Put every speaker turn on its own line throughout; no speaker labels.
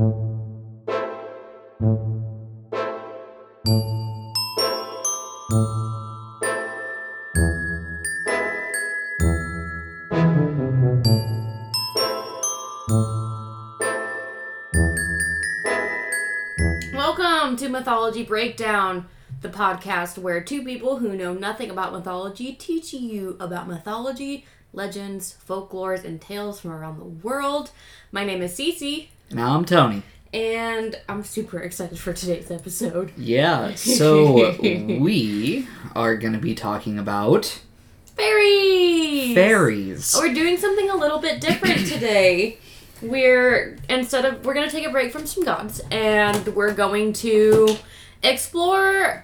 Welcome to Mythology Breakdown, the podcast where two people who know nothing about mythology teach you about mythology, legends, folklores, and tales from around the world. My name is Cece,
Now I'm Tony.
and I'm super excited for today's episode.
Yeah, so we are going to be talking about
Fairies!
fairies.
Oh, we're doing something a little bit different today. We're instead of we're gonna take a break from some gods and we're going to explore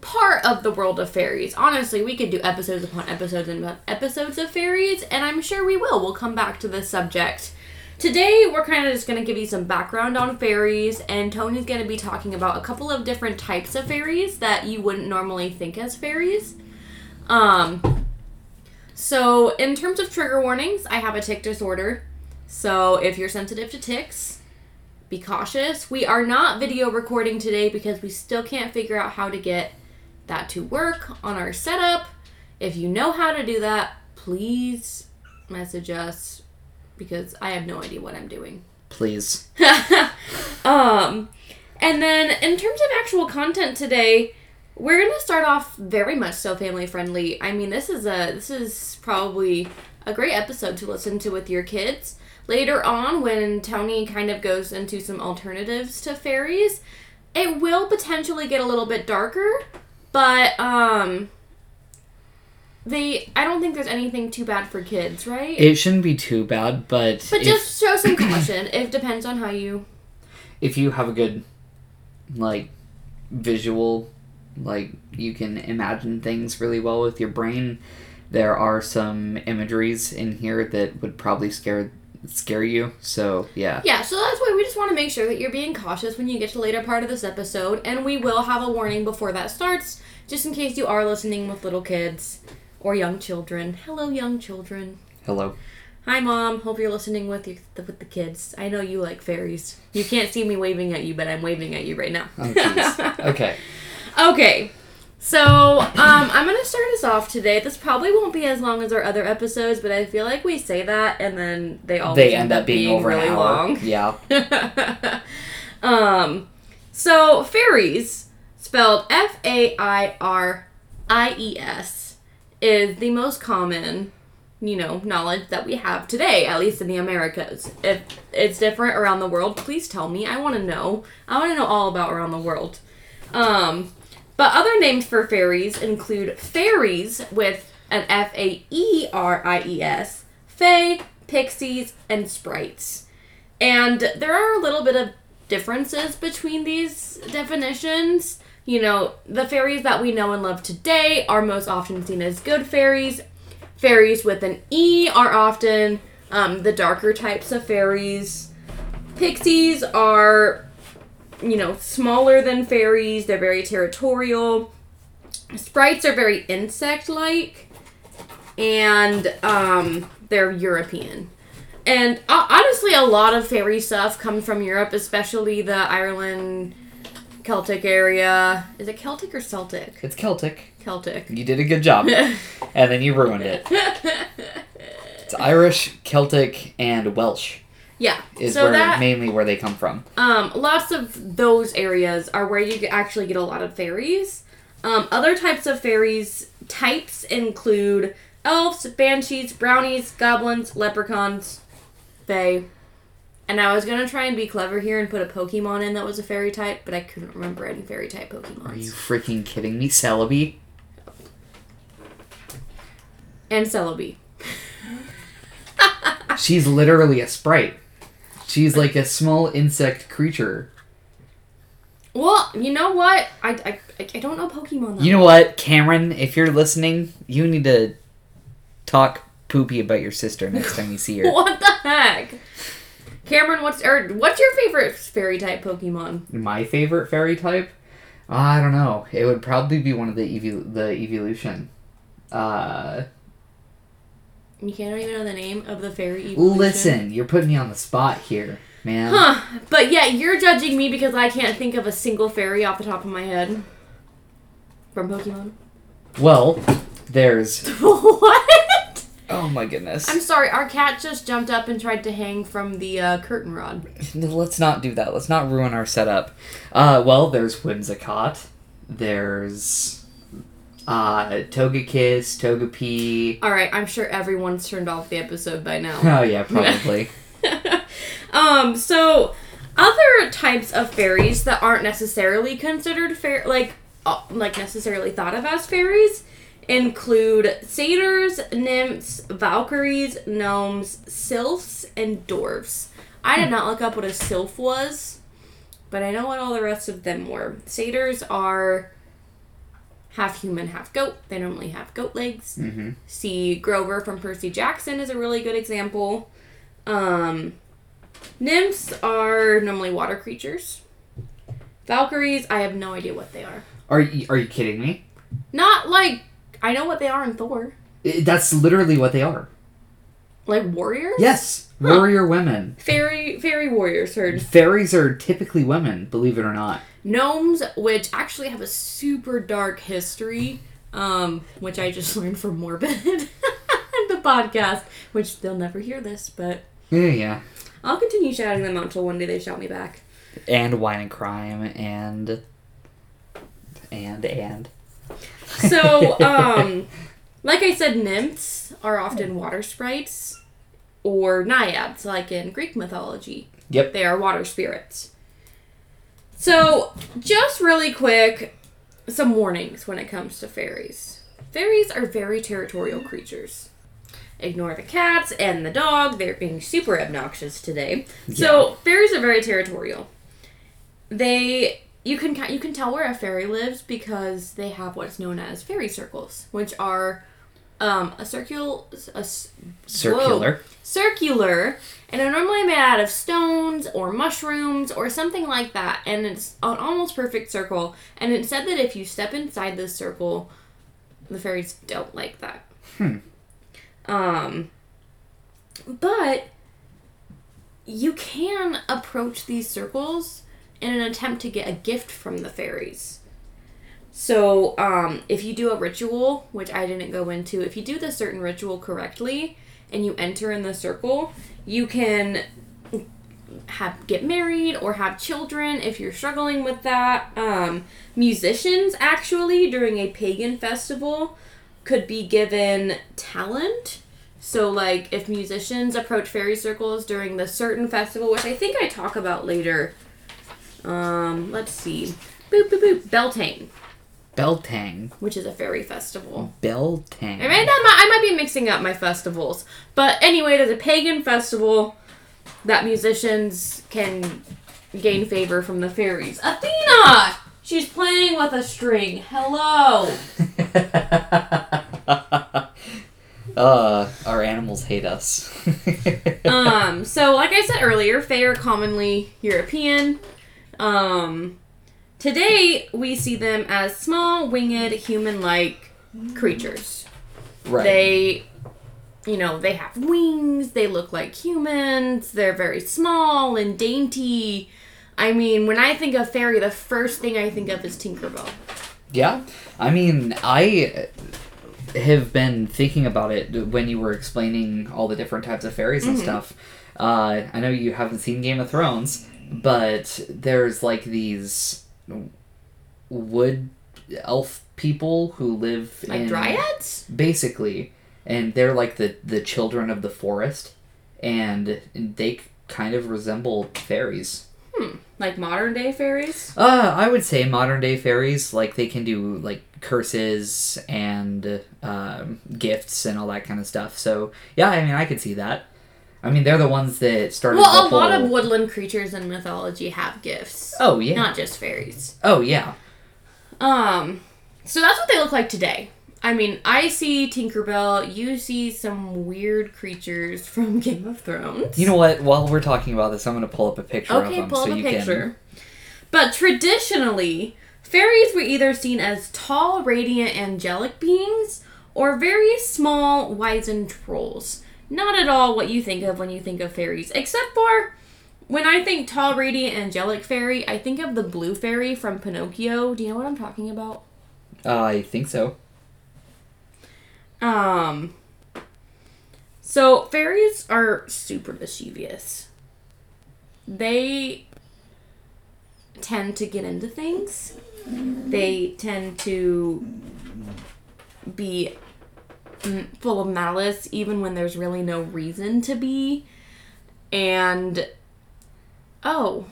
part of the world of fairies. Honestly, we could do episodes upon episodes and episodes of fairies, and I'm sure we will. We'll come back to this subject. Today, we're kind of just going to give you some background on fairies, and Tony's going to be talking about a couple of different types of fairies that you wouldn't normally think as fairies. Um, so, in terms of trigger warnings, I have a tic disorder. So, if you're sensitive to tics, be cautious. We are not video recording today because we still can't figure out how to get that to work on our setup. If you know how to do that, please message us because I have no idea what I'm doing.
Please.
um, and then in terms of actual content today, we're gonna start off very much so family friendly. I mean, this is a this is probably a great episode to listen to with your kids. Later on, when Tony kind of goes into some alternatives to fairies, it will potentially get a little bit darker, but um they I don't think there's anything too bad for kids, right?
It shouldn't be too bad, but,
but
if,
just show some caution. It depends on how you
if you have a good, like, visual, like, you can imagine things really well with your brain, there are some imageries in here that would probably scare scare you. So, yeah.
Yeah, so that's why we just want to make sure that you're being cautious when you get to the later part of this episode, and we will have a warning before that starts, just in case you are listening with little kids or young children. Hello, young children.
Hello.
Hi, mom. Hope you're listening with with the kids. I know you like fairies. You can't see me waving at you, but I'm waving at you right now.
Oh, okay.
Okay. So, um, I'm gonna start us off today. This probably won't be as long as our other episodes, but I feel like we say that and then they all
They end up being, over
really
an hour.
long.
Yeah.
um, so fairies, spelled F A I R I E S, is the most common, you know, knowledge that we have today, at least in the Americas. If it's different around the world, please tell me. I want to know. I want to know all about around the world. Um, but other names for fairies include fairies with an F A E R I E S, fae, pixies, and sprites. And there are a little bit of differences between these definitions. You know, the fairies that we know and love today are most often seen as good fairies. Fairies with an E are often um, the darker types of fairies. Pixies are, you know, smaller than fairies. They're very territorial. Sprites are very insect like. And um, they're European. And uh, honestly, a lot of fairy stuff comes from Europe, especially the Ireland, Celtic area. Is it Celtic or Celtic?
It's Celtic.
Celtic.
You did a good job. and then you ruined it. It's Irish, Celtic, and Welsh
yeah.
is
so
where
that
mainly where they come from.
um, lots of those areas are where you actually get a lot of fairies. Um, other types of fairies types include elves, banshees, brownies, goblins, leprechauns, fae. And I was gonna try and be clever here and put a Pokemon in that was a fairy type, but I couldn't remember any fairy type Pokemon.
Are you freaking kidding me, Celebi?
and Celebi.
She's literally a sprite. She's like a small insect creature.
Well, you know what? I, I, I don't know Pokemon. That
You know what, Cameron? If you're listening, you need to talk poopy about your sister next time you see her.
What the heck? Cameron, what's or what's your favorite fairy type Pokemon?
My favorite fairy type? I don't know. It would probably be one of the evol- the evolution. Uh,
You can't even know the name of the fairy evolution.
listen, you're putting me on the spot here. man.
Huh. But yeah, you're judging me because I can't think of a single fairy off the top of my head. From Pokemon.
Well, there's.
what?
Oh my goodness.
I'm sorry, our cat just jumped up and tried to hang from the uh, curtain rod.
Let's not do that. Let's not ruin our setup. Uh, well, there's Whimsicott. There's uh, Togekiss, Togepi.
Alright, I'm sure everyone's turned off the episode by now.
Oh yeah, probably.
um, so other types of fairies that aren't necessarily considered fair, like uh, like necessarily thought of as fairies, include satyrs, nymphs, valkyries, gnomes, sylphs, and dwarves. I did not look up what a sylph was, but I know what all the rest of them were. Satyrs are half human, half goat. They normally have goat legs.
hmm
See, Grover from Percy Jackson is a really good example. Um, nymphs are normally water creatures. Valkyries, I have no idea what they are.
Are you, are you kidding me?
Not like I know what they are in Thor,
I- That's literally what they are.
like warriors.
Yes,
Huh.
warrior women.
fairy fairy warriors. Heard
Fairies are typically women, believe it or not.
gnomes, which actually have a super dark history, um, which I just learned from Morbid, the podcast. Which they'll never hear this, but
Yeah, yeah.
I'll continue shouting them out until one day they shout me back.
And wine and crime and and and.
So, um, like I said, nymphs are often water sprites or naiads, like in Greek mythology.
Yep.
They are water spirits. So, just really quick, some warnings when it comes to fairies. Fairies are very territorial creatures. Ignore the cats and the dog, they're being super obnoxious today. So, fairies are very territorial. They you can you can tell where a fairy lives because they have what's known as fairy circles, which are um, a circular a,
Circular.
circular and are normally made out of stones or mushrooms or something like that and it's an almost perfect circle and it said that if you step inside this circle the fairies don't like that
Hmm.
um but you can approach these circles in an attempt to get a gift from the fairies so, um, if you do a ritual, which I didn't go into, if you do the certain ritual correctly and you enter in the circle, you can have get married or have children if you're struggling with that. Um, musicians actually during a pagan festival could be given talent. So, like if musicians approach fairy circles during the certain festival, which I think I talk about later. Um, let's see. Boop boop boop. Beltane
Beltane.
which is a fairy festival.
Beltane.
I mean, that might, I might be mixing up my festivals, but anyway, there's a pagan festival that musicians can gain favor from the fairies. Athena, she's playing with a string. Hello.
uh, our animals hate us.
um, so like I said earlier, fae are commonly European. Um, today we see them as small, winged, human-like creatures.
right.
They, you know, they have wings, they look like humans, they're very small and dainty. I mean, when I think of fairy, the first thing I think of is Tinkerbell.
Yeah, I mean, I have been thinking about it when you were explaining all the different types of fairies and
Mhm.
stuff. Uh, I know you haven't seen Game of Thrones, but there's like these wood elf people who live
Like
in
dryads?
basically, and they're like the the children of the forest, and they kind of resemble fairies. Hmm.
Like modern day fairies?
Uh, I would say modern day fairies, like they can do like curses and um, gifts and all that kind of stuff. So yeah, I mean, I could see that. I mean, they're the ones that started.
Well, a
the
lot of woodland creatures in mythology have gifts.
Oh yeah.
Not just fairies.
Oh yeah.
Um, so that's what they look like today. I mean, I see Tinkerbell, you see some weird creatures from Game of Thrones.
You know what? While we're talking about this, I'm gonna pull up a picture of
Okay,
them
pull
so
up a picture. But traditionally, fairies were either seen as tall, radiant, angelic beings or very small, wizened trolls. Not at all what you think of when you think of fairies, except for when I think tall, radiant, angelic fairy, I think of the blue fairy from Pinocchio. Do you know what I'm talking about?
Uh, I think so.
Um. So fairies are super mischievous. They tend to get into things. They tend to be full of malice even when there's really no reason to be. And oh.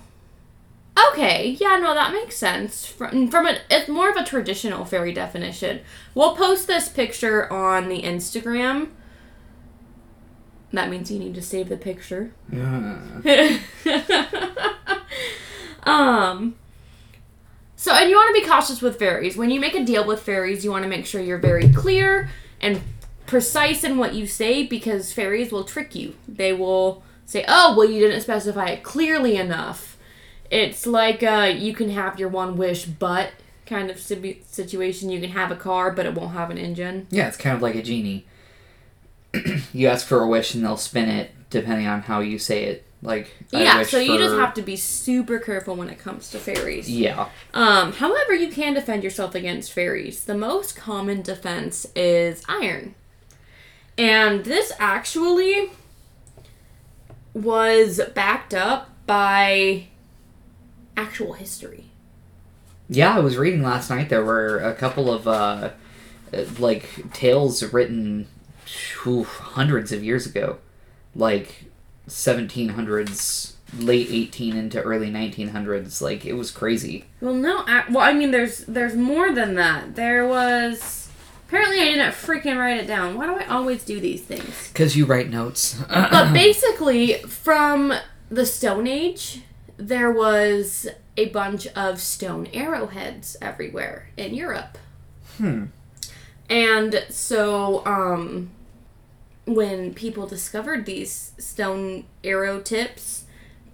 Okay, yeah, no, that makes sense. From, from a, it's more of a traditional fairy definition. We'll post this picture on the Instagram. That means you need to save the picture. Yeah. um. So, and you want to be cautious with fairies. When you make a deal with fairies, you want to make sure you're very clear and precise in what you say because fairies will trick you. They will say, "Oh, well, you didn't specify it clearly enough." It's like uh, you can have your one wish, but kind of situation. You can have a car, but it won't have an engine.
Yeah, it's kind of like a genie. you ask for a wish and they'll spin it depending on how you say it. Like I
yeah, so you just have to be super careful when it comes to fairies.
Yeah.
Um, however, you can defend yourself against fairies. The most common defense is iron. And this actually was backed up by actual history.
Yeah, I was reading last night. There were a couple of uh, like tales written phew, hundreds of years ago, like 1700s, late 18 into early 1900s. Like it was crazy.
Well, no, I, well, I mean, there's there's more than that. There was apparently I didn't freaking write it down. Why do I always do these things?
Cause you write notes.
But basically, from the Stone Age, there was a bunch of stone arrowheads everywhere in Europe.
Hmm.
And so, um, when people discovered these stone arrow tips,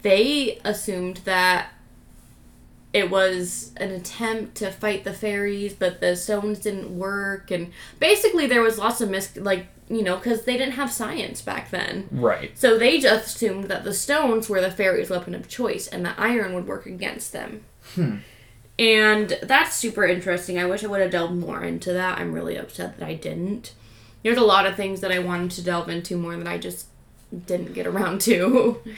they assumed that it was an attempt to fight the fairies, but the stones didn't work. And basically, there was lots of mis, like, you know, because they didn't have science back then.
right.
So they just assumed that the stones were the fairies' weapon of choice and the iron would work against them.
Hmm.
And that's super interesting. I wish I would have delved more into that. I'm really upset that I didn't. There's a lot of things that I wanted to delve into more that I just didn't get around to.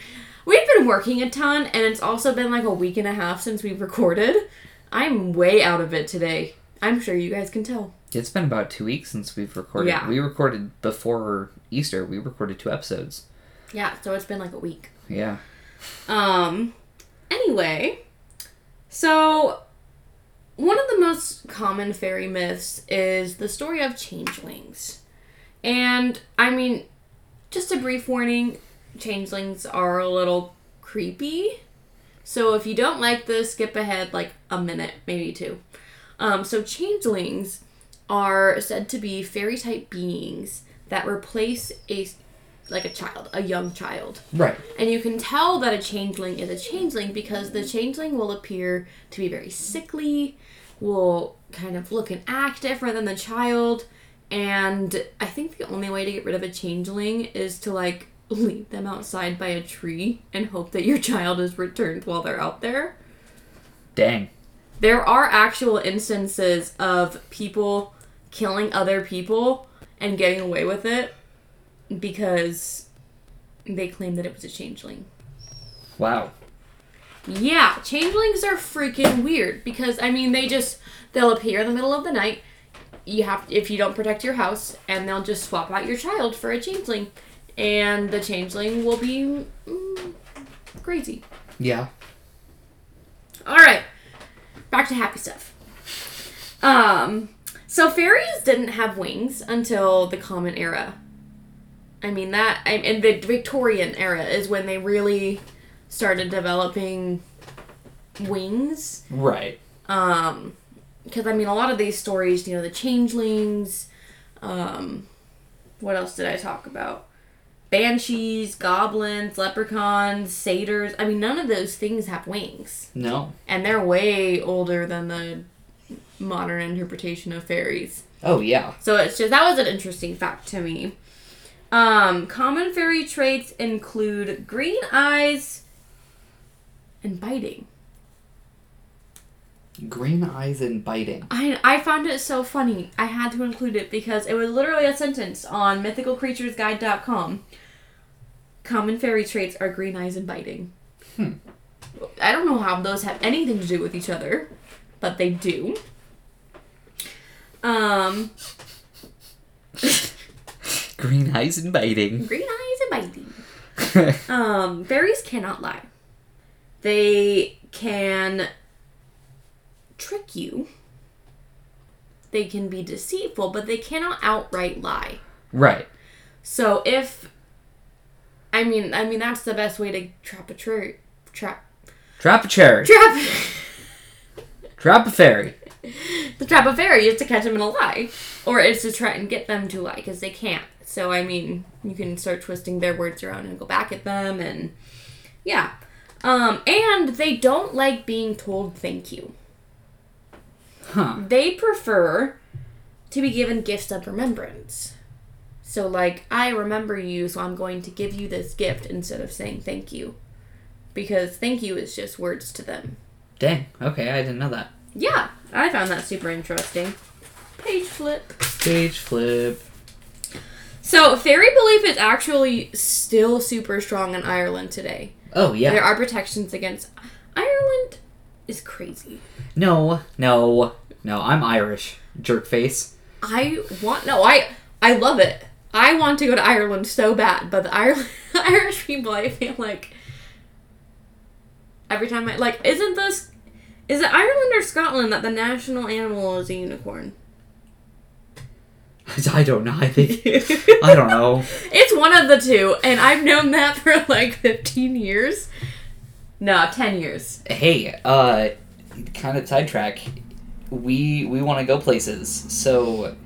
We've been working a ton, and it's also been like a week and a half since we've recorded. I'm way out of it today. I'm sure you guys can tell.
It's been about two weeks since we've recorded.
Yeah.
We recorded before Easter. We recorded two episodes.
Yeah, so it's been like a week.
Yeah.
Um, anyway, so one of the most common fairy myths is the story of changelings. And I mean, just a brief warning changelings are a little creepy. So if you don't like this, skip ahead like a minute, maybe two. Um, so changelings are said to be fairy type beings that replace a like a child, a young child.
Right.
And you can tell that a changeling is a changeling because the changeling will appear to be very sickly, will kind of look and act different than the child. And I think the only way to get rid of a changeling is to like leave them outside by a tree and hope that your child is returned while they're out there.
Dang.
There are actual instances of people killing other people and getting away with it because they claim that it was a changeling.
Wow.
Yeah, changelings are freaking weird because I mean they just they'll appear in the middle of the night. You have if you don't protect your house, and they'll just swap out your child for a changeling, and the changeling will be mm, crazy.
Yeah.
All right, back to happy stuff. Um, so fairies didn't have wings until the Common Era. I mean that, I- and the Victorian era is when they really started developing wings.
Right.
Um, because I mean, a lot of these stories, you know, the changelings. Um, what else did I talk about? Banshees, goblins, leprechauns, satyrs. I mean, none of those things have wings
No.
and they're way older than the modern interpretation of fairies.
Oh yeah.
So it's just that was an interesting fact to me. Um, common fairy traits include green eyes, and biting.
Green eyes and biting.
I, I found it so funny. I had to include it because it was literally a sentence on mythicalcreaturesguide.com. Common fairy traits are green eyes and biting.
Hmm.
I don't know how those have anything to do with each other, but they do. Um,
Green eyes and biting.
green eyes and biting. Um, fairies cannot lie. They can trick you. They can be deceitful, but they cannot outright lie.
right.
So if I mean, I mean that's the best way to trap a tree. Trap
Trap a cherry.
trap
Trap a fairy.
the trap a fairy is to catch them in a lie, or it's to try and get them to lie because they can't. So I mean, you can start twisting their words around and go back at them, and yeah. Um, and they don't like being told thank you.
Huh.
They prefer to be given gifts of remembrance. So, like, I remember you, so I'm going to give you this gift instead of saying thank you. Because thank you is just words to them.
Dang. Okay, I didn't know that.
Yeah, I found that super interesting. Page flip.
Page flip.
So, fairy belief is actually still super strong in Ireland today.
Oh yeah.
There are protections against. Ireland is crazy.
No, no, no. I'm Irish. Jerk face.
I want no, I I love it. I want to go to Ireland so bad, but the Ireland, Irish people, I feel like every time I like, isn't this is it Ireland or Scotland that the national animal is a unicorn?
I don't know. I think. I don't know.
It's one of the two, and I've known that for like fifteen years. No, ten years.
Hey, uh, kind of sidetrack. We we want to go places. So,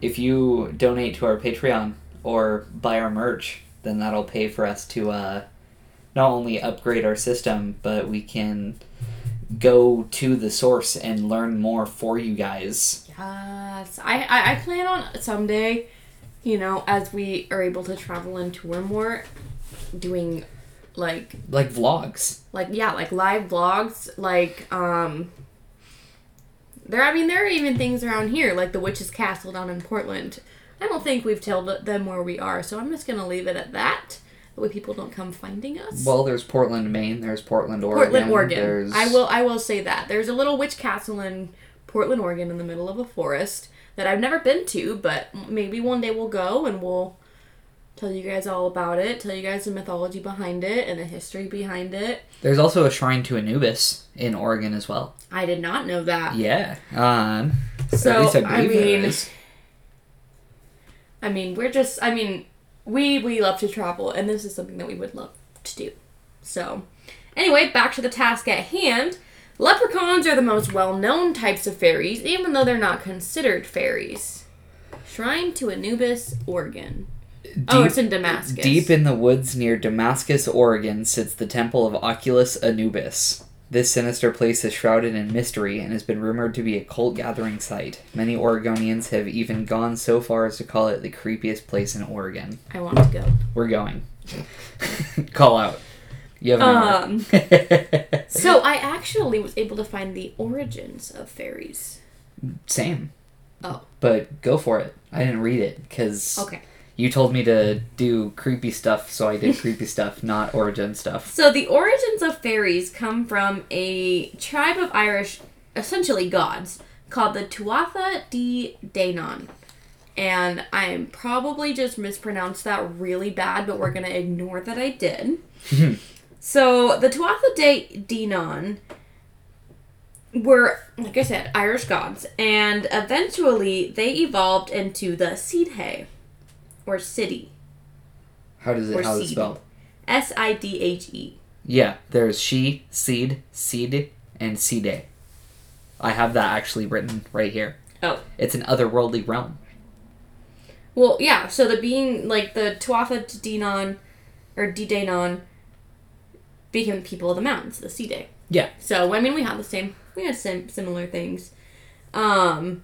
if you donate to our Patreon or buy our merch, then that'll pay for us to uh, not only upgrade our system, but we can go to the source and learn more for you guys.
Yes, I, I I plan on someday, you know, as we are able to travel and tour more, doing like
Like vlogs.
like yeah like live vlogs like um there i mean there are even things around here like the witch's castle down in portland i don't think we've told them where we are so i'm just gonna leave it at that that way people don't come finding us
Well, there's Portland, Maine. There's Portland, Oregon.
portland oregon
There's...
i will i will say that there's a little witch castle in portland oregon in the middle of a forest that i've never been to but maybe one day we'll go and we'll tell you guys all about it tell you guys the mythology behind it and the history behind it
There's also a shrine to Anubis in Oregon as well.
i did not know that
Yeah. Um.
So, I
there
mean-. I mean, we're just I mean, we we love to travel and this is something that we would love to do. So, anyway, back to the task at hand. Leprechauns are the most well-known types of fairies even though they're not considered fairies. Shrine to Anubis, Oregon. Oh,
Deep-
it's in Damascus.
Deep in the woods near Damascus, Oregon, sits the temple of Oculus Anubis. This sinister place is shrouded in mystery and has been rumored to be a cult gathering site. Many Oregonians have even gone so far as to call it the creepiest place in Oregon.
I want to go.
We're going. call out. You have.
Um so I actually was able to find the origins of fairies.
Same.
Oh.
But go for it. I didn't read it because
Okay.
You told me to do creepy stuff, so I did creepy stuff, not origin stuff.
So the origins of fairies come from a tribe of Irish, essentially gods, called the Tuatha De Danann. And I'm probably just mispronounced that really bad, but we're gonna ignore that I did. so the Tuatha De Danann were, like I said, Irish gods, and eventually they evolved into the Sidhe, or city,
How does it?
Or
How is it
seed.
spelled?
S I D H E.
Yeah, there's she, seed, seed, and seede. I have that actually written right here.
Oh.
It's an otherworldly realm.
Well, yeah. So the being like the Tuatha De Danann or De Danann became people of the mountains, the Sea Day.
Yeah.
So I mean, we have the same, we have sim- similar things. Um.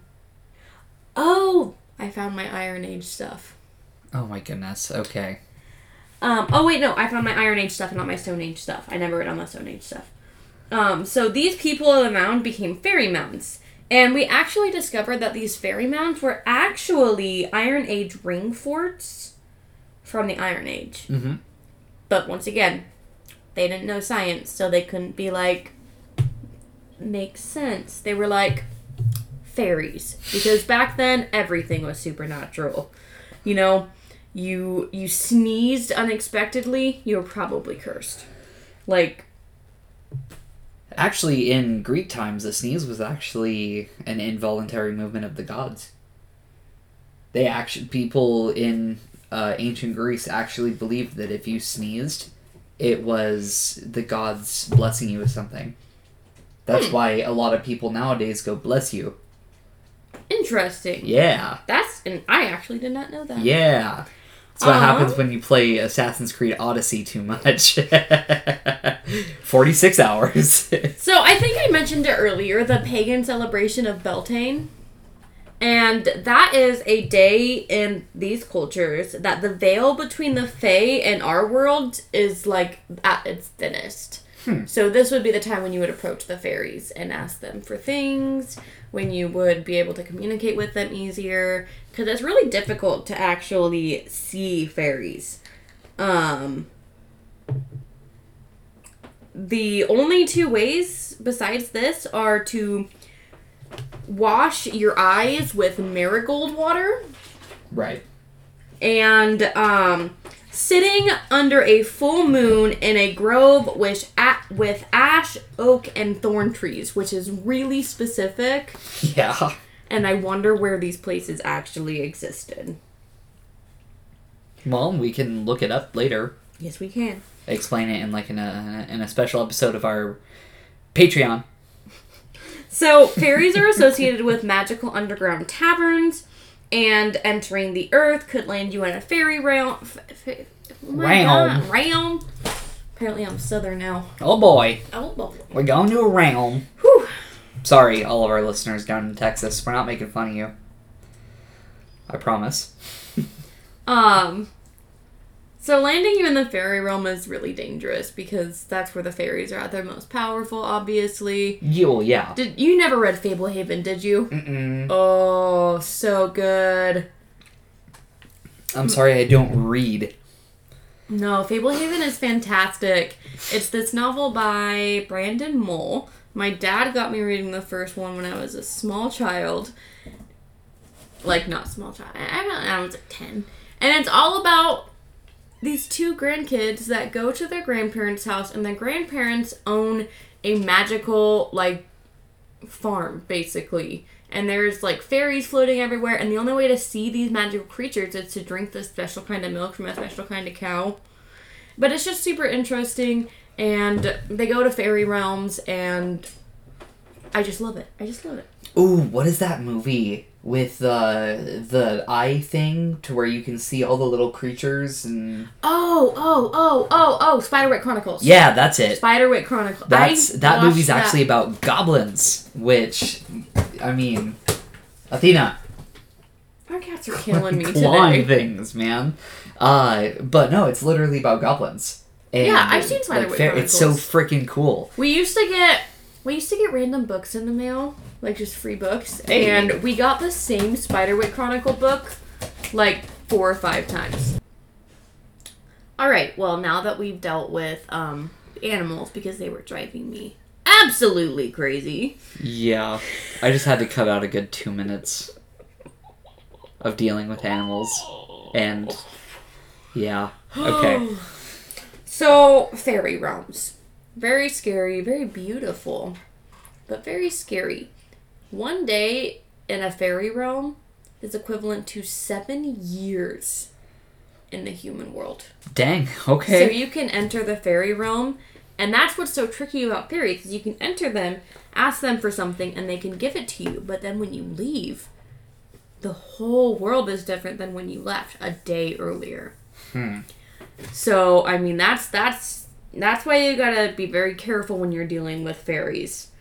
Oh, I found my Iron Age stuff.
Oh my goodness. Okay.
Um. Oh wait, no, I found my Iron Age stuff and not my Stone Age stuff. I never read on the Stone Age stuff. Um, so these people of the mound became fairy mounds. And we actually discovered that these fairy mounds were actually Iron Age ring forts from the Iron Age.
Mm-hmm.
But once again, they didn't know science, so they couldn't be like, makes sense. They were like, fairies. Because back then, everything was supernatural. You know, you you sneezed unexpectedly, you're probably cursed. Like,
Actually, in Greek times, the sneeze was actually an involuntary movement of the gods. They actually people in uh, ancient Greece actually believed that if you sneezed, it was the gods blessing you with something. That's
Hmm.
why a lot of people nowadays go bless you.
interesting.
Yeah,
That's, and I actually did not know that.
yeah. That's what
Aw.
happens when you play Assassin's Creed Odyssey too much. Forty six hours.
So I think I mentioned it earlier, the pagan celebration of Beltane. And that is a day in these cultures that the veil between the Fae and our world is like at its thinnest.
Hmm.
So this would be the time when you would approach the fairies and ask them for things, when you would be able to communicate with them easier, because it's really difficult to actually see fairies. Um, the only two ways besides this are to wash your eyes with marigold water
right.
and um, sitting under a full moon in a grove with, with ash, oak, and thorn trees, which is really specific.
Yeah.
And I wonder where these places actually existed.
Well, we can look it up later.
Yes, we can.
Explain it in like in a in a special episode of our Patreon.
So, fairies are associated with magical underground taverns, and entering the earth could land you in a fairy realm. F- f- oh
Realm.
God, realm. Apparently, I'm southern now.
Oh boy,
Oh, boy.
we're going to a realm.
Whew.
Sorry, all of our listeners down in Texas. We're not making fun of you. I promise.
Um. So landing you in the fairy realm is really dangerous because that's where the fairies are at their most powerful. Obviously,
You, yeah.
did you never read Fablehaven? Did you?
Mm-mm.
Oh, so good.
I'm sorry, I don't read.
No, Fablehaven is fantastic. It's this novel by Brandon Mull. My dad got me reading the first one when I was a small child. Like, not small child. I, I, don't, I was like 10. And it's all about these two grandkids that go to their grandparents' house, and their grandparents own a magical, like, farm, basically. And there's like fairies floating everywhere, and the only way to see these magical creatures is to drink this special kind of milk from a special kind of cow. But it's just super interesting, and they go to fairy realms, and I just love it. I just love it.
Ooh, what is that movie with uh, the eye thing to where you can see all the little creatures and
Oh, oh, oh, oh, oh! Spiderwick Chronicles.
yeah, that's it.
Spiderwick Chronicles.
That's
I
that movie's
that.
actually about goblins, which I mean, Athena
Our cats are killing me today.
things, man. Uh, but no, it's literally about goblins. And,
Yeah, I've seen
like,
Spiderwick
It's so freaking cool.
We used to get we used to get random books in the mail, like just free books,
Hey.
and we got the same Spiderwick Chronicle book like four or five times. All right, well now that we've dealt with um, animals because they were driving me absolutely crazy.
Yeah, I just had to cut out a good two minutes of dealing with animals, and yeah, okay.
So fairy realms, very scary, very beautiful, but very scary. One day in a fairy realm is equivalent to seven years in the human world.
Dang. Okay.
So you can enter the fairy realm, and that's what's so tricky about fairies, because you can enter them, ask them for something, and they can give it to you. But then when you leave, the whole world is different than when you left a day earlier.
Hmm.
So I mean, that's that's that's why you gotta be very careful when you're dealing with fairies.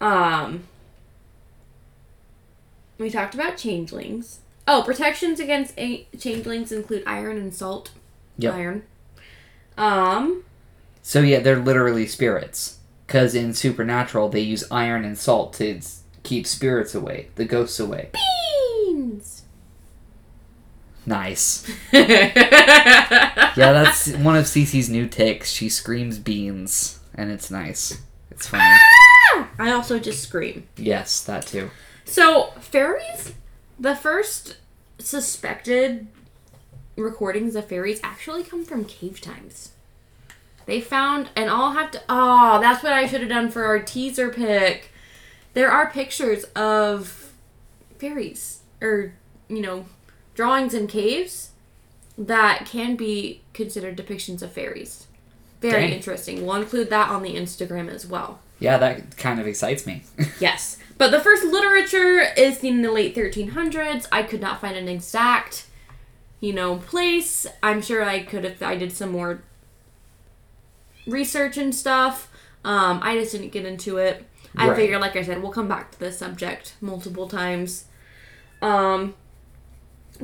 Um. We talked about changelings. Oh, protections against a- changelings include iron and salt.
Yep.
Iron. Um,
So yeah, they're literally spirits. Because in Supernatural, they use iron and salt to keep spirits away, the ghosts away.
Beans.
Nice.
yeah,
Yeah, that's one of Cece's new tics. She screams beans, and it's nice. It's funny.
I also just scream.
Yes, that too.
So, fairies, the first suspected recordings of fairies actually come from cave times. They found, and I'll have to, oh, that's what I should have done for our teaser pick. There are pictures of fairies, or, you know, drawings in caves that can be considered depictions of fairies. Very
Dang.
interesting. We'll include that on the Instagram as well.
Yeah, that kind of excites me.
Yes. But the first literature is seen in the late 1300s. I could not find an exact, you know, place. I'm sure I could if I did some more research and stuff. Um, I just didn't get into it. I
Right.
figure, like I said, we'll come back to this subject multiple times. Um,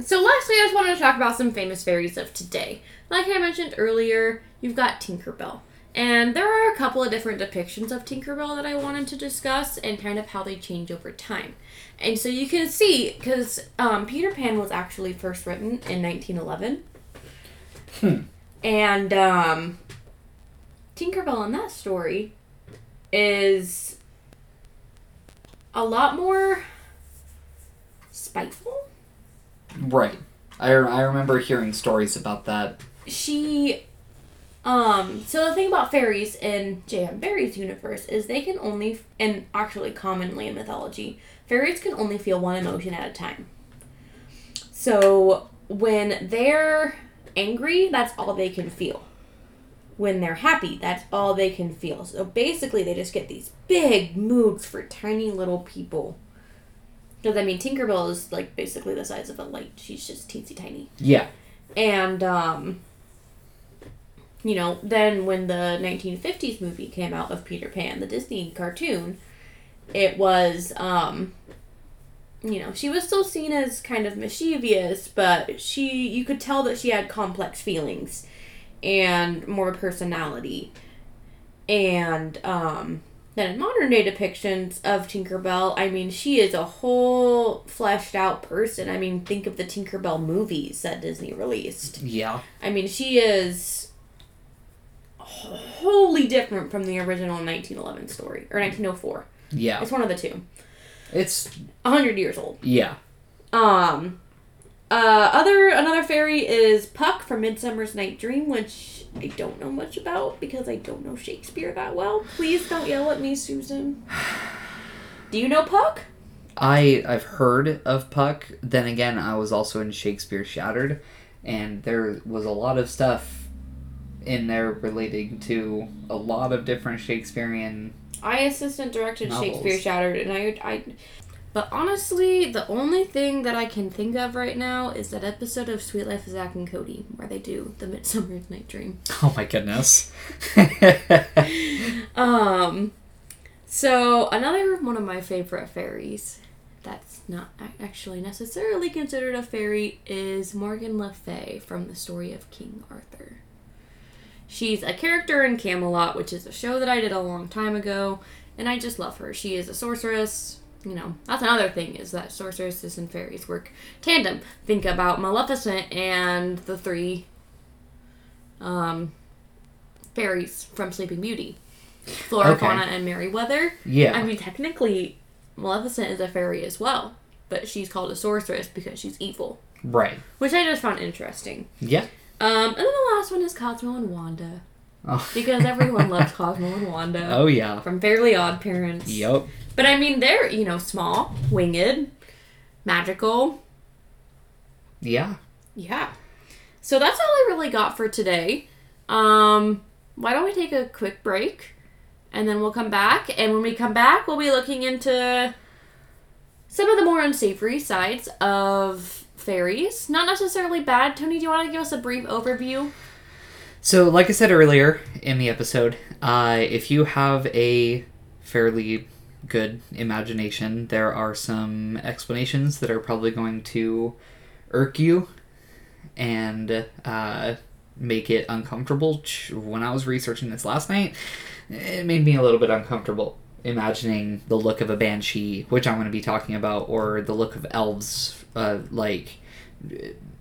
so lastly, I just wanted to talk about some famous fairies of today. Like I mentioned earlier, you've got Tinkerbell. And there are a couple of different depictions of Tinkerbell that I wanted to discuss and kind of how they change over time. And so you can see, because um, Peter Pan was actually first written in 1911.
Hmm.
And um, Tinkerbell in that story is a lot more spiteful.
right. I, I remember hearing stories about that.
she um so the thing about fairies in J.M. Barrie's universe is they can only and actually commonly in mythology fairies can only feel one emotion at a time. So when they're angry that's all they can feel. When they're happy that's all they can feel. So basically they just get these big moods for tiny little people. Because i mean tinkerbell is like basically the size of a light? She's just teensy tiny.
Yeah.
and um you know, then when the 1950s movie came out of Peter Pan, the Disney cartoon, it was um you know, she was still seen as kind of mischievous, but she you could tell that she had complex feelings and more personality. And um then in modern day depictions of Tinkerbell, I mean, she is a whole fleshed out person. I mean, think of the Tinkerbell movies that Disney released.
Yeah.
I mean, she is wholly different from the original 1911 story or 1904.
Yeah.
It's one of the two.
It's
100 years old.
yeah.
Um uh other another fairy is Puck from Midsummer's Night Dream, which I don't know much about because I don't know Shakespeare that well. Please don't yell at me, Susan. Do you know Puck?
I I've heard of Puck. Then again, I was also in Shakespeare Shattered, and there was a lot of stuff in there relating to a lot of different Shakespearean.
I assistant directed
Novels.
Shakespeare Shattered, and I, I, but honestly, the only thing that I can think of right now is that episode of Sweet Life of Zack and Cody where they do the Midsummer's Night Dream.
Oh my goodness.
Um, so another one of my favorite fairies that's not actually necessarily considered a fairy is Morgan Le Fay from the story of King Arthur. She's a character in Camelot, which is a show that I did a long time ago, and I just love her. She is a sorceress. You know, that's another thing is that sorceresses and fairies work tandem. Think about Maleficent and the three um, fairies from Sleeping Beauty. Flora,
Okay.
Fauna, and Merryweather.
yeah.
I mean, technically, Maleficent is a fairy as well, but she's called a sorceress because she's evil,
right.
which I just found interesting.
Yeah.
Um, and then the last one is Cosmo and Wanda
Oh.
because everyone loves Cosmo and Wanda
oh yeah.
from Fairly Odd Parents.
Yep.
But I mean, they're you know small, winged, magical.
Yeah.
Yeah. So that's all I really got for today. Um, why don't we take a quick break and then we'll come back. And when we come back, we'll be looking into some of the more unsavory sides of fairies. Not necessarily bad. Tony, do you want to give us a brief overview?
So, like I said earlier in the episode, uh, if you have a fairly good imagination, there are some explanations that are probably going to irk you and uh, make it uncomfortable. When I was researching this last night, it made me a little bit uncomfortable imagining the look of a banshee, which I'm going to be talking about, or the look of elves, uh, like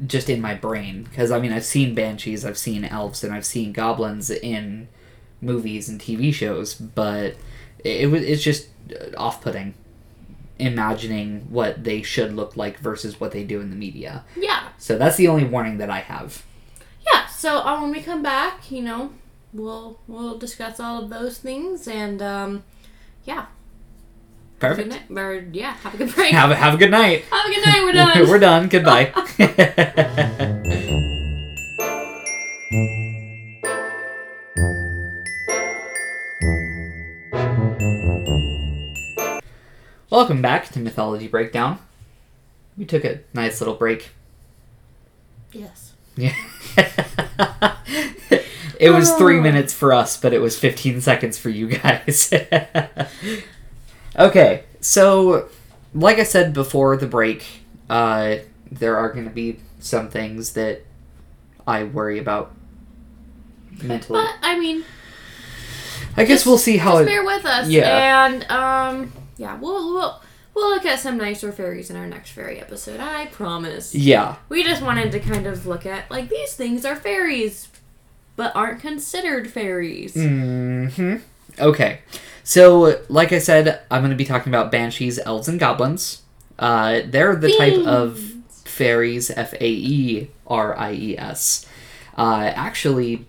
just in my brain. Because I mean, I've seen banshees, I've seen elves, and I've seen goblins in movies and TV shows, but it, it was it's just off putting imagining what they should look like versus what they do in the media.
Yeah.
So that's the only warning that I have.
Yeah. So uh, when we come back, you know, we'll we'll discuss all of those things and um, yeah. Have a
Perfect.
Good night. Or, yeah. Have a good break.
Have a, have a good night.
have a good night. We're done.
We're done. Goodbye. Welcome back to Mythology Breakdown. We took a nice little break.
yes.
Yeah. it was three
oh.
minutes for us, but it was 15 seconds for you guys. Okay, so like I said before the break, uh, there are going to be some things that I worry about mentally.
But I mean,
I guess
just-
we'll see how
just
it.
bear with us.
Yeah.
And um, yeah, we'll we'll we'll look at some nicer fairies in our next fairy episode. I promise.
Yeah,
We just wanted to kind of look at like these things are fairies, but aren't considered fairies.
hmm Okay. So, like I said, I'm going to be talking about banshees, elves, and goblins. Uh, they're the type of fairies, F A E R I E S. Uh, actually,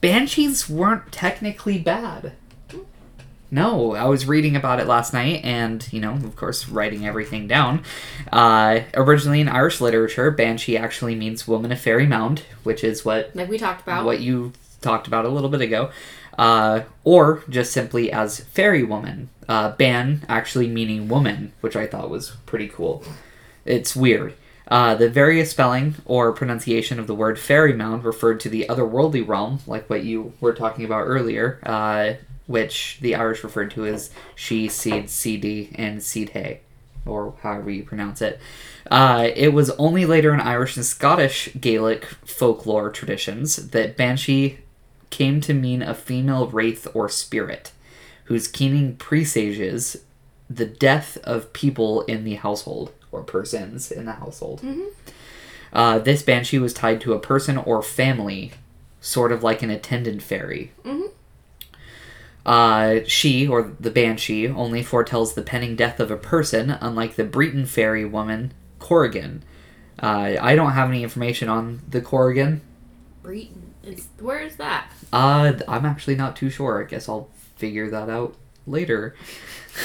banshees weren't technically bad. No, I was reading about it last night and, you know, of course, writing everything down. Uh, originally in Irish literature, banshee actually means woman of fairy mound, which is what
like we talked about.
what you talked about a little bit ago, uh, or just simply as fairy woman. Uh, ban actually meaning woman, which I thought was pretty cool. It's weird. Uh, the various spelling or pronunciation of the word fairy mound referred to the otherworldly realm, like what you were talking about earlier, uh, which the Irish referred to as she, seed, cd, and seed hay, or however you pronounce it. Uh, it was only later in Irish and Scottish Gaelic folklore traditions that banshee came to mean a female wraith or spirit whose keening presages the death of people in the household or persons in the household. Uh, this banshee was tied to a person or family, sort of like an attendant fairy.
Mhm.
Uh, she, or the banshee, only foretells the pending death of a person, unlike the Breton fairy woman, Corrigan. Uh, I don't have any information on the Corrigan.
Breton is where is that?
Uh, I'm actually not too sure. I guess I'll figure that out later.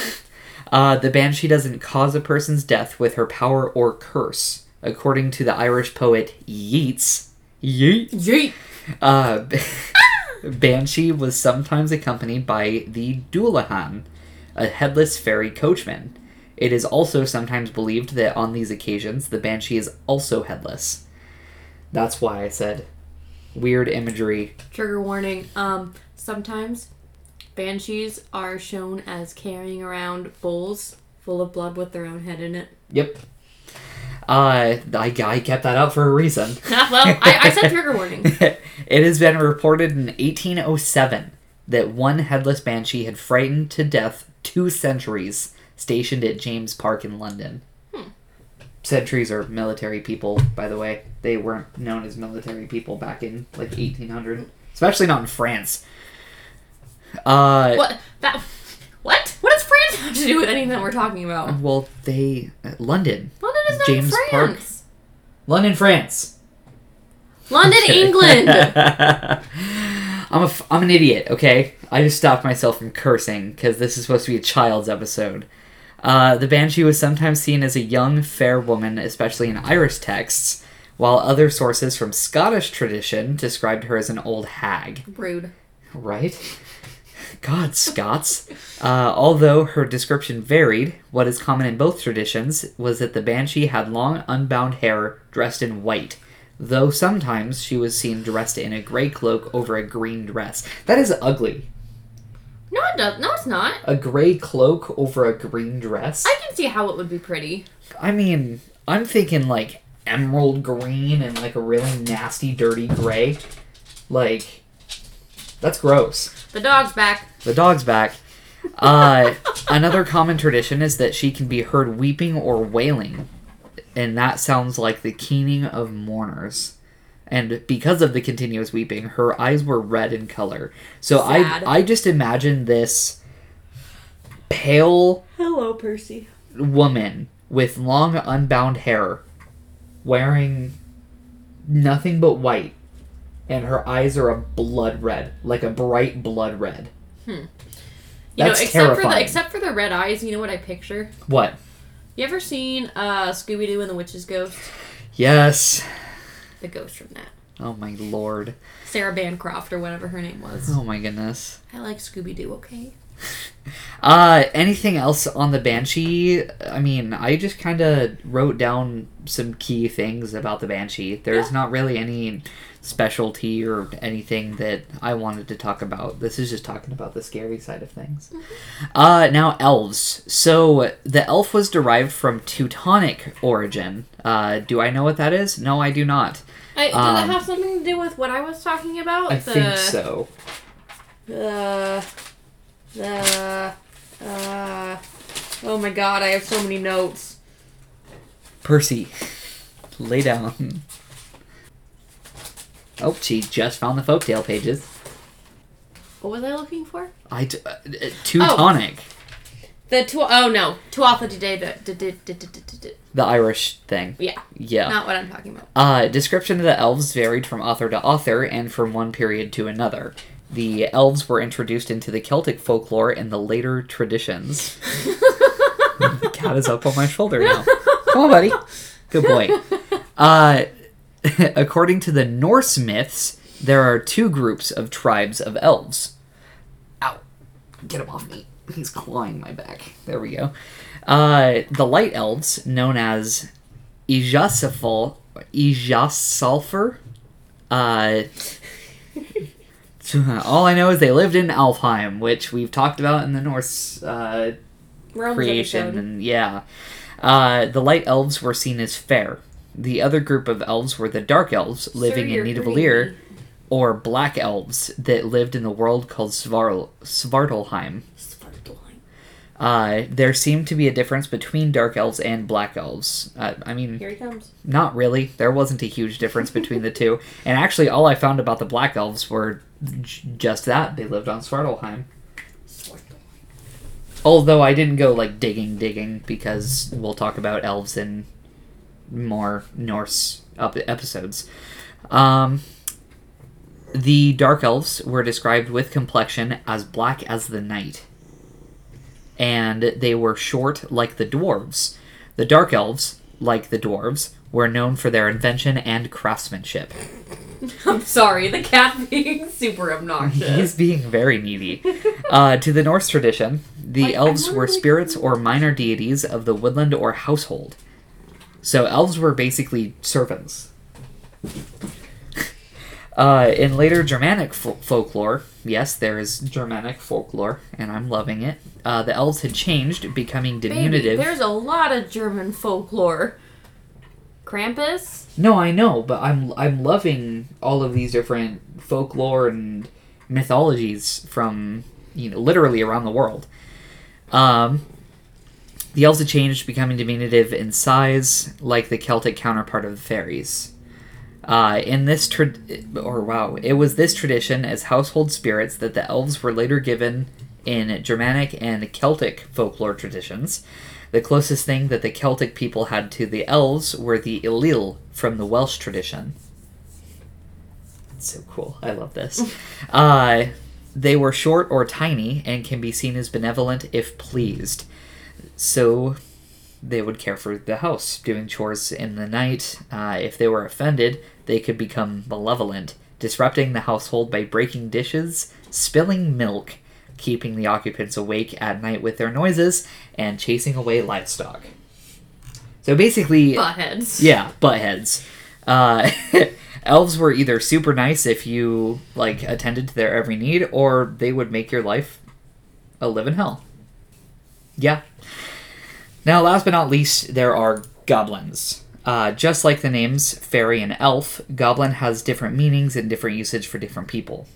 uh, the banshee doesn't cause a person's death with her power or curse. According to the Irish poet Yeats, Yeet,
Yeet.
uh, Banshee was sometimes accompanied by the Dullahan, a headless fairy coachman. It is also sometimes believed that on these occasions the Banshee is also headless. That's why I said weird imagery.
Trigger warning. Um, sometimes banshees are shown as carrying around bowls full of blood with their own head in it.
Yep. Uh, I, I kept that out for a reason.
well, I, I said trigger warning.
it has been reported in 1807 that one headless banshee had frightened to death two sentries stationed at James Park in London. Sentries are military people, by the way. They weren't known as military people back in like 1800, especially not in France. Uh,
What that? What? What does France have to do with anything that we're talking about?
well, they uh, London,
London is not
James Park.
France.
London, France.
London, England.
I'm a f- I'm an idiot. Okay, I just stopped myself from cursing because this is supposed to be a child's episode. Uh, the banshee was sometimes seen as a young, fair woman, especially in Irish texts, while other sources from Scottish tradition described her as an old hag.
Rude.
Right? God, Scots. Uh, although her description varied, what is common in both traditions was that the banshee had long, unbound hair dressed in white, though sometimes she was seen dressed in a gray cloak over a green dress. That is ugly.
No, it does. No, it's not.
A gray cloak over a green dress?
I can see how it would be pretty.
I mean, I'm thinking like emerald green and like a really nasty, dirty gray. Like, that's gross.
The dog's back.
The dog's back. Uh, another common tradition is that she can be heard weeping or wailing, and that sounds like the keening of mourners. And because of the continuous weeping, her eyes were red in color. So
Sad.
I I just imagine this pale
Hello, Percy.
woman with long unbound hair wearing nothing but white and her eyes are a blood red like a bright blood red
You
That's
know, except for the
terrifying.
except for the red eyes, you know what I picture?
what
You ever seen uh Scooby Doo and the Witch's Ghost?
yes
The ghost from that.
oh my lord
Sarah Bancroft or whatever her name was.
oh my goodness
I like Scooby Doo, okay?
uh anything else on the banshee i mean i just kind of wrote down some key things about the banshee there's
Yeah.
not really any specialty or anything that i wanted to talk about. This is just talking about the scary side of things. Uh now elves. So the elf was derived from teutonic origin. Uh do i know what that is? No i do not.
I, does
Um,
it have something to do with what I was talking about?
i
the,
think so.
The the uh oh my god, I have so many notes.
percy lay down Oh, she just found the folktale pages.
What was I looking for?
I t- uh, uh, Teutonic. Oh.
The tw- oh no, Tuatha de The d-
The Irish thing.
yeah,
Yeah.
not what I'm talking about.
Uh, description of the elves varied from author to author and from one period to another. The elves were introduced into the Celtic folklore in the later traditions. the cat is up on my shoulder now. Come on, buddy. Good boy. Uh, according to the Norse myths, there are two groups of tribes of elves. Ow. Get him off me. He's clawing my back. There we go. Uh, the light elves, known as Ijasafal, Ijasalfer. Uh, all I know is they lived in Alfheim, which we've talked about in the Norse uh, creation,
episode.
and yeah. Uh, the light elves were seen as fair. The other group of elves were the dark elves, living
Sir,
in Nidavellir, or black elves that lived in the world called Svarl- Svartalheim.
Svartalheim.
Uh, there seemed to be a difference between dark elves and black elves. Uh, I mean,
Here he comes.
not really. There wasn't a huge difference between the two. And actually, all I found about the black elves were j- just that they lived on Svartalheim. Although I didn't go like digging, digging because we'll talk about elves in more Norse up- episodes. Um, the dark elves were described with complexion as black as the night, and they were short like the dwarves. The dark elves, like the dwarves, were known for their invention and craftsmanship.
I'm sorry, the cat being super obnoxious.
He's being very needy. Uh, to the Norse tradition, the
Like,
elves were spirits or minor deities of the woodland or household. So elves were basically servants. Uh, in later Germanic fo- folklore, yes, there is Germanic folklore, and I'm loving it. Uh, the elves had changed, becoming
Baby,
diminutive.
there's a lot of German folklore. Krampus?
No, I know, but I'm I'm loving all of these different folklore and mythologies from you know literally around the world. Um, the elves had changed, becoming diminutive in size, like the Celtic counterpart of the fairies. Uh, in this tra- or wow, it was this tradition as household spirits that the elves were later given in Germanic and Celtic folklore traditions. The closest thing that the Celtic people had to the elves were the Ilil from the Welsh tradition. So cool. I love this. uh, they were short or tiny and can be seen as benevolent if pleased. So they would care for the house, doing chores in the night. Uh, if they were offended, they could become malevolent, disrupting the household by breaking dishes, spilling milk, keeping the occupants awake at night with their noises, and chasing away livestock. So basically,
Buttheads.
yeah, buttheads. Uh, elves were either super nice if you like attended to their every need, or they would make your life a living hell. Yeah. Now, last but not least, there are goblins. Uh, just like the names fairy and elf, goblin has different meanings and different usage for different people.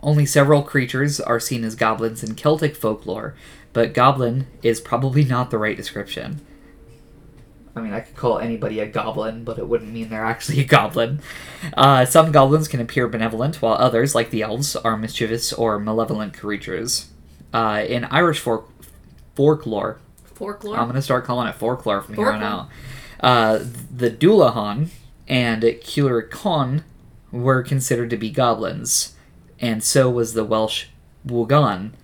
Only several creatures are seen as goblins in Celtic folklore, but goblin is probably not the right description. I mean, I could call anybody a goblin, but it wouldn't mean they're actually a goblin. Uh, some goblins can appear benevolent, while others, like the elves, are mischievous or malevolent creatures. Uh, in Irish folk- folklore,
Folklore.
I'm gonna start calling it folklore from here on out. Uh, the Dullahan and Cuilricon were considered to be goblins, and so was the Welsh Wogan,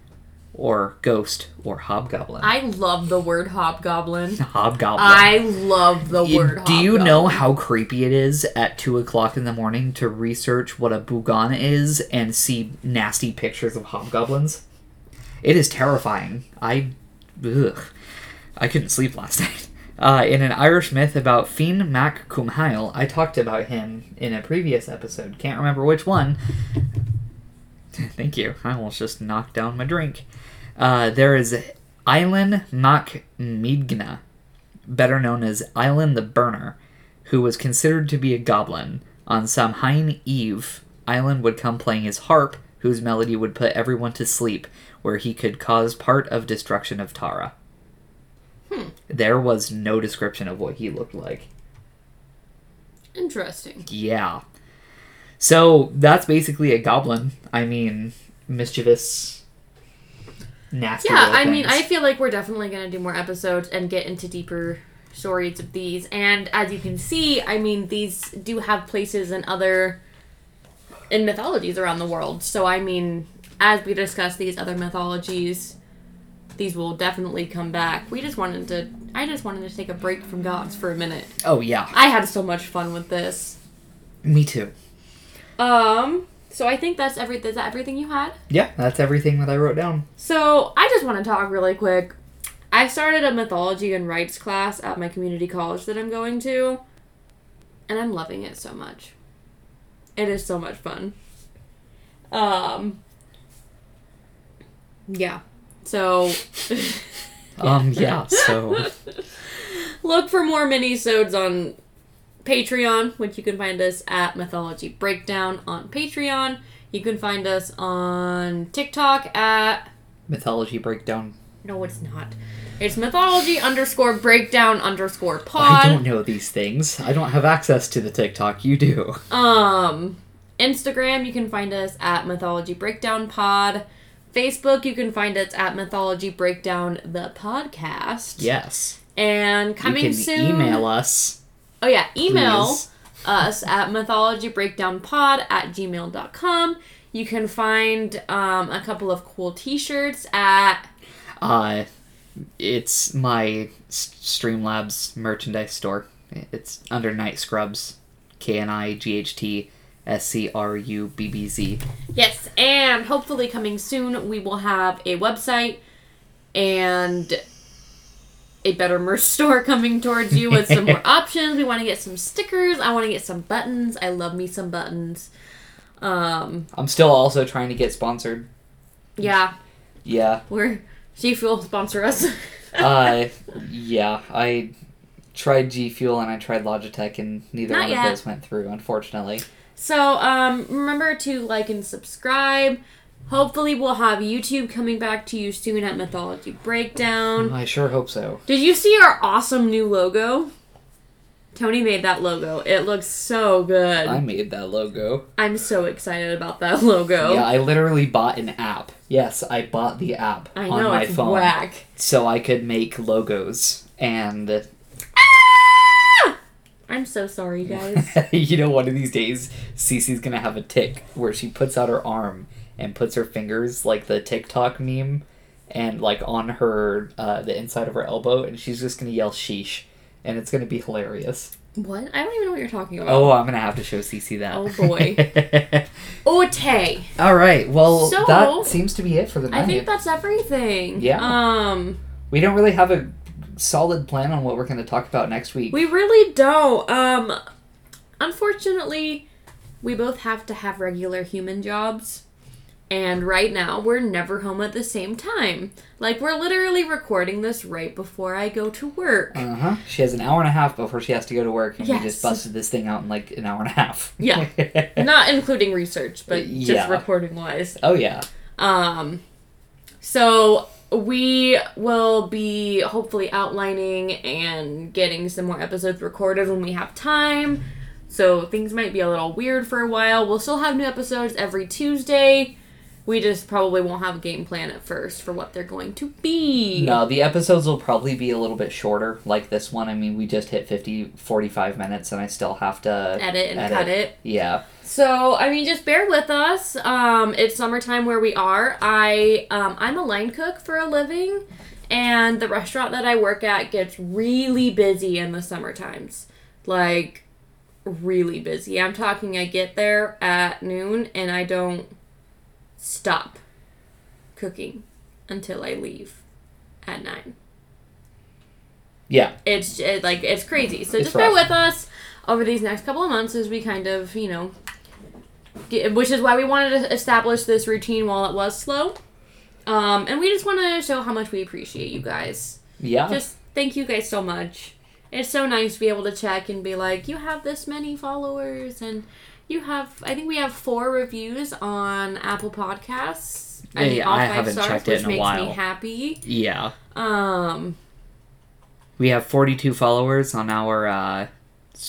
or ghost, or hobgoblin.
I love the word hobgoblin.
hobgoblin.
I love the
You-
word.
Do you know how creepy it is at two o'clock in the morning to research what a Bugan is and see nasty pictures of hobgoblins? It is terrifying. I, ugh, I couldn't sleep last night. Uh, in an Irish myth about Finn Mac Cumhail, I talked about him in a previous episode. Can't remember which one. Thank you. I almost just knocked down my drink. Uh, there is Eilen Mac Midgna, better known as Eilen the Burner, who was considered to be a goblin. On Samhain Eve, Eilen would come playing his harp, whose melody would put everyone to sleep, where he could cause part of destruction of Tara. Hmm. There was no description of what he looked like.
Interesting.
Yeah. So that's basically a goblin. I mean, mischievous, nasty.
Yeah, I mean, I feel like we're definitely going to do more episodes and get into deeper stories of these. And as you can see, I mean, these do have places in other in mythologies around the world. So I mean, as we discuss these other mythologies, these will definitely come back. We just wanted to I just wanted to take a break from gods for a minute.
Oh yeah,
I had so much fun with this.
me too.
Um, so I think that's every is that everything you had?
Yeah, that's everything that I wrote down.
So I just want to talk really quick. I started a mythology and rites class at my community college that I'm going to, and I'm loving it so much. It is so much fun. Um. Yeah. So
Um, yeah. So
look for more mini-sodes on Patreon, which you can find us at Mythology Breakdown on Patreon. You can find us on TikTok at
mythology breakdown.
No, it's not. It's mythology underscore breakdown underscore pod.
I don't know these things. I don't have access to the TikTok. You do.
Um, Instagram, you can find us at mythology breakdown pod. Facebook, you can find us at mythology breakdown the podcast.
Yes.
And coming
you can
soon.
email us.
Oh yeah, email
please.
us at mythologybreakdownpod at gmail.com. You can find um, a couple of cool t-shirts at
Uh, it's my Streamlabs merchandise store. It's under Knight Scrubbz. K N I G H T S C R U B B Z.
Yes, and hopefully coming soon, we will have a website and a better merch store coming towards you with some more options. We want to get some stickers. I want to get some buttons. I love me some buttons. Um,
I'm still also trying to get sponsored.
yeah,
Yeah.
we're G Fuel sponsor us.
Uh, yeah. I tried G Fuel and I tried Logitech, and neither
Not
one
yet.
of those went through, unfortunately.
So, um, remember to like and subscribe. Hopefully, we'll have YouTube coming back to you soon at Mythology Breakdown.
I sure hope so.
Did you see our awesome new logo? Tony made that logo. It looks so good.
I made that logo.
I'm so excited about that logo.
Yeah, I literally bought an app. Yes, I bought the app
I
on
know
my phone
whack.
so I could make logos. And
I'm so sorry, guys.
you know, one of these days, Cece's gonna have a tic where she puts out her arm and puts her fingers like the TikTok meme, and like on her uh, the inside of her elbow, and she's just gonna yell "sheesh," and it's gonna be hilarious.
what? I don't even know what you're talking about.
Oh, I'm gonna have to show Cece that.
Oh, boy. Ote.
All right. Well,
So-
that seems to be it for the night.
I think that's everything.
Yeah.
Um,
we don't really have a solid plan on what we're going to talk about next week.
we really don't. Um, unfortunately, we both have to have regular human jobs. And right now, we're never home at the same time. Like, we're literally recording this right before I go to work.
Uh huh. She has an hour and a half before she has to go to work, and we just busted this thing out in like an hour and a half.
Yeah. Not including research, but
Yeah.
just recording wise.
oh yeah.
Um, so we will be hopefully outlining and getting some more episodes recorded when we have time. So things might be a little weird for a while. We'll still have new episodes every Tuesday. We just probably won't have a game plan at first for what they're going to be.
No, the episodes will probably be a little bit shorter, like this one. I mean, we just hit 50, 45 minutes, and I still have to
Edit and cut it.
Yeah.
So I mean, just bear with us. Um, it's summertime where we are. I um, I'm a line cook for a living, and the restaurant that I work at gets really busy in the summer times, like really busy. I'm talking. I get there at noon and I don't stop cooking until I leave at nine.
Yeah.
It's it, like it's crazy. So
It's
just bear with us over these next couple of months as we kind of you know, which is why we wanted to establish this routine while it was slow. Um, and we just want to show how much we appreciate you guys.
Yeah.
Just thank you guys so much. It's so nice to be able to check and be like, you have this many followers, and you have. I think we have four reviews on Apple Podcasts.
Yeah, yeah,
all
I
five
haven't
stars,
checked it
which
in a
makes me happy.
yeah.
Um,
We have 42 followers on our uh,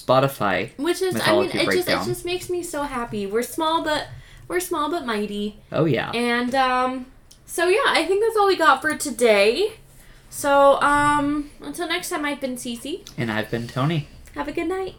Spotify.
Which is, I mean, it just it just makes me so happy. We're small, but we're small but mighty.
Oh, yeah.
And um, so yeah, I think that's all we got for today. So um, until next time, I've been Cece.
And I've been Tony.
Have a good night.